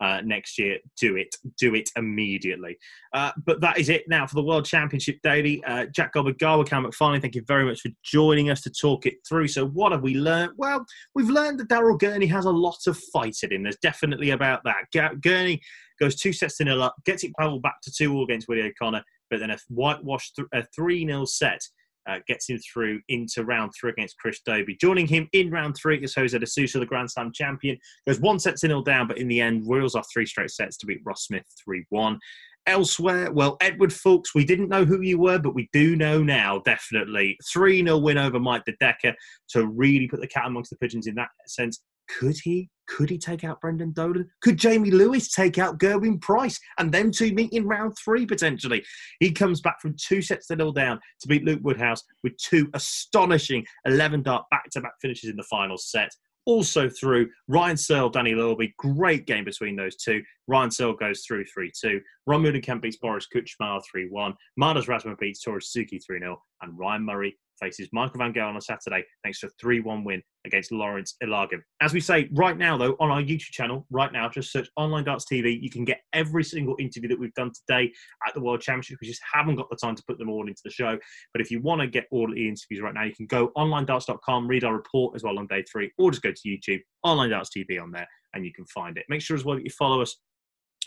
Uh, next year, do it, do it immediately. Uh, but that is it now for the World Championship Daily. Uh, Jack Gobbard, Garwa Cam McFarlane, thank you very much for joining us to talk it through. So, what have we learned? Well, we've learned that Daryl Gurney has a lot of fight in him. There's definitely about that. Gurney goes two sets to nil up, gets it battled back to two all against Willie O'Connor, but then a whitewashed th- a 3 0 set. Uh, gets him through into round three against Chris Dobey. Joining him in round three is Jose de Sousa, the Grand Slam champion. Goes one set to nil down, but in the end, reels off three straight sets to beat Ross Smith 3 1. Elsewhere, well, Edward Foulkes, we didn't know who you were, but we do know now, definitely. 3 0 win over Mike De Decker to really put the cat amongst the pigeons in that sense. Could he? Could he take out Brendan Dolan? Could Jamie Lewis take out Gerwyn Price? And them two meet in round three potentially. He comes back from two sets to nil down to beat Luke Woodhouse with two astonishing 11 dart back to back finishes in the final set. Also through Ryan Searle, Danny Lauby. Great game between those two. Ryan Searle goes through 3 2. Ron Meulenkamp beats Boris Krcmar 3 1. Madars Razma beats Toru Suzuki 3 0. And Ryan Murray faces Michael Van Gale on a Saturday thanks to a 3 1 win against Lourence Ilagan. As we say, right now, though, on our YouTube channel, right now, just search Online Darts TV. You can get every single interview that we've done today at the World Championship. We just haven't got the time to put them all into the show. But if you want to get all the interviews right now, you can go onlinedarts.com, read our report as well on day three, or just go to YouTube, Online Darts TV on there, and you can find it. Make sure as well that you follow us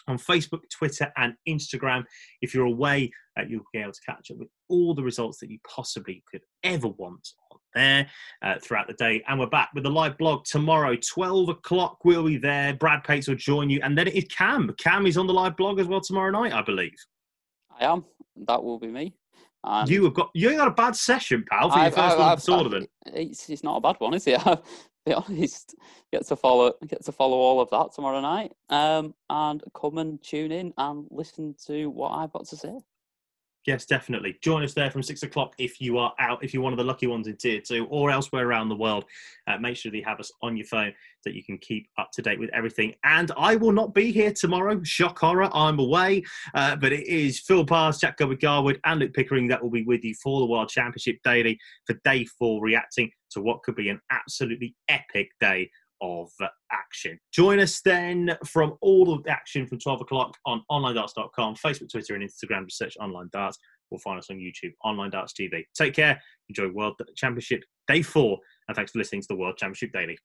on Facebook, Twitter, and Instagram. If you're away, uh, you'll be able to catch up with all the results that you possibly could ever want on there uh, throughout the day. And we're back with the live blog tomorrow, 12 o'clock. We'll be there. Brad Pates will join you. And then it is Cam. Cam is on the live blog as well tomorrow night, I believe. I am. That will be me. And you have got you got a bad session, pal, for your I've- first I've- one of I've- the tournament. It's, it's not a bad one, is it? I'll be honest. Get to follow get to follow all of that tomorrow night. Um, and come and tune in and listen to what I've got to say. Yes, definitely. Join us there from six o'clock if you are out, if you're one of the lucky ones in tier two or elsewhere around the world. Uh, make sure that you have us on your phone so that you can keep up to date with everything. And I will not be here tomorrow. Shock horror, I'm away. Uh, but it is Phil Pars, Jack Gobert Garwood, and Luke Pickering that will be with you for the World Championship daily for day four, reacting to what could be an absolutely epic day of action. Join us then from all of the action from 12 o'clock on onlinedarts.com, Facebook, Twitter, and Instagram. Just search Online Darts. Or find us on YouTube, Online Darts TV. Take care. Enjoy World Championship Day 4. And thanks for listening to the World Championship Daily.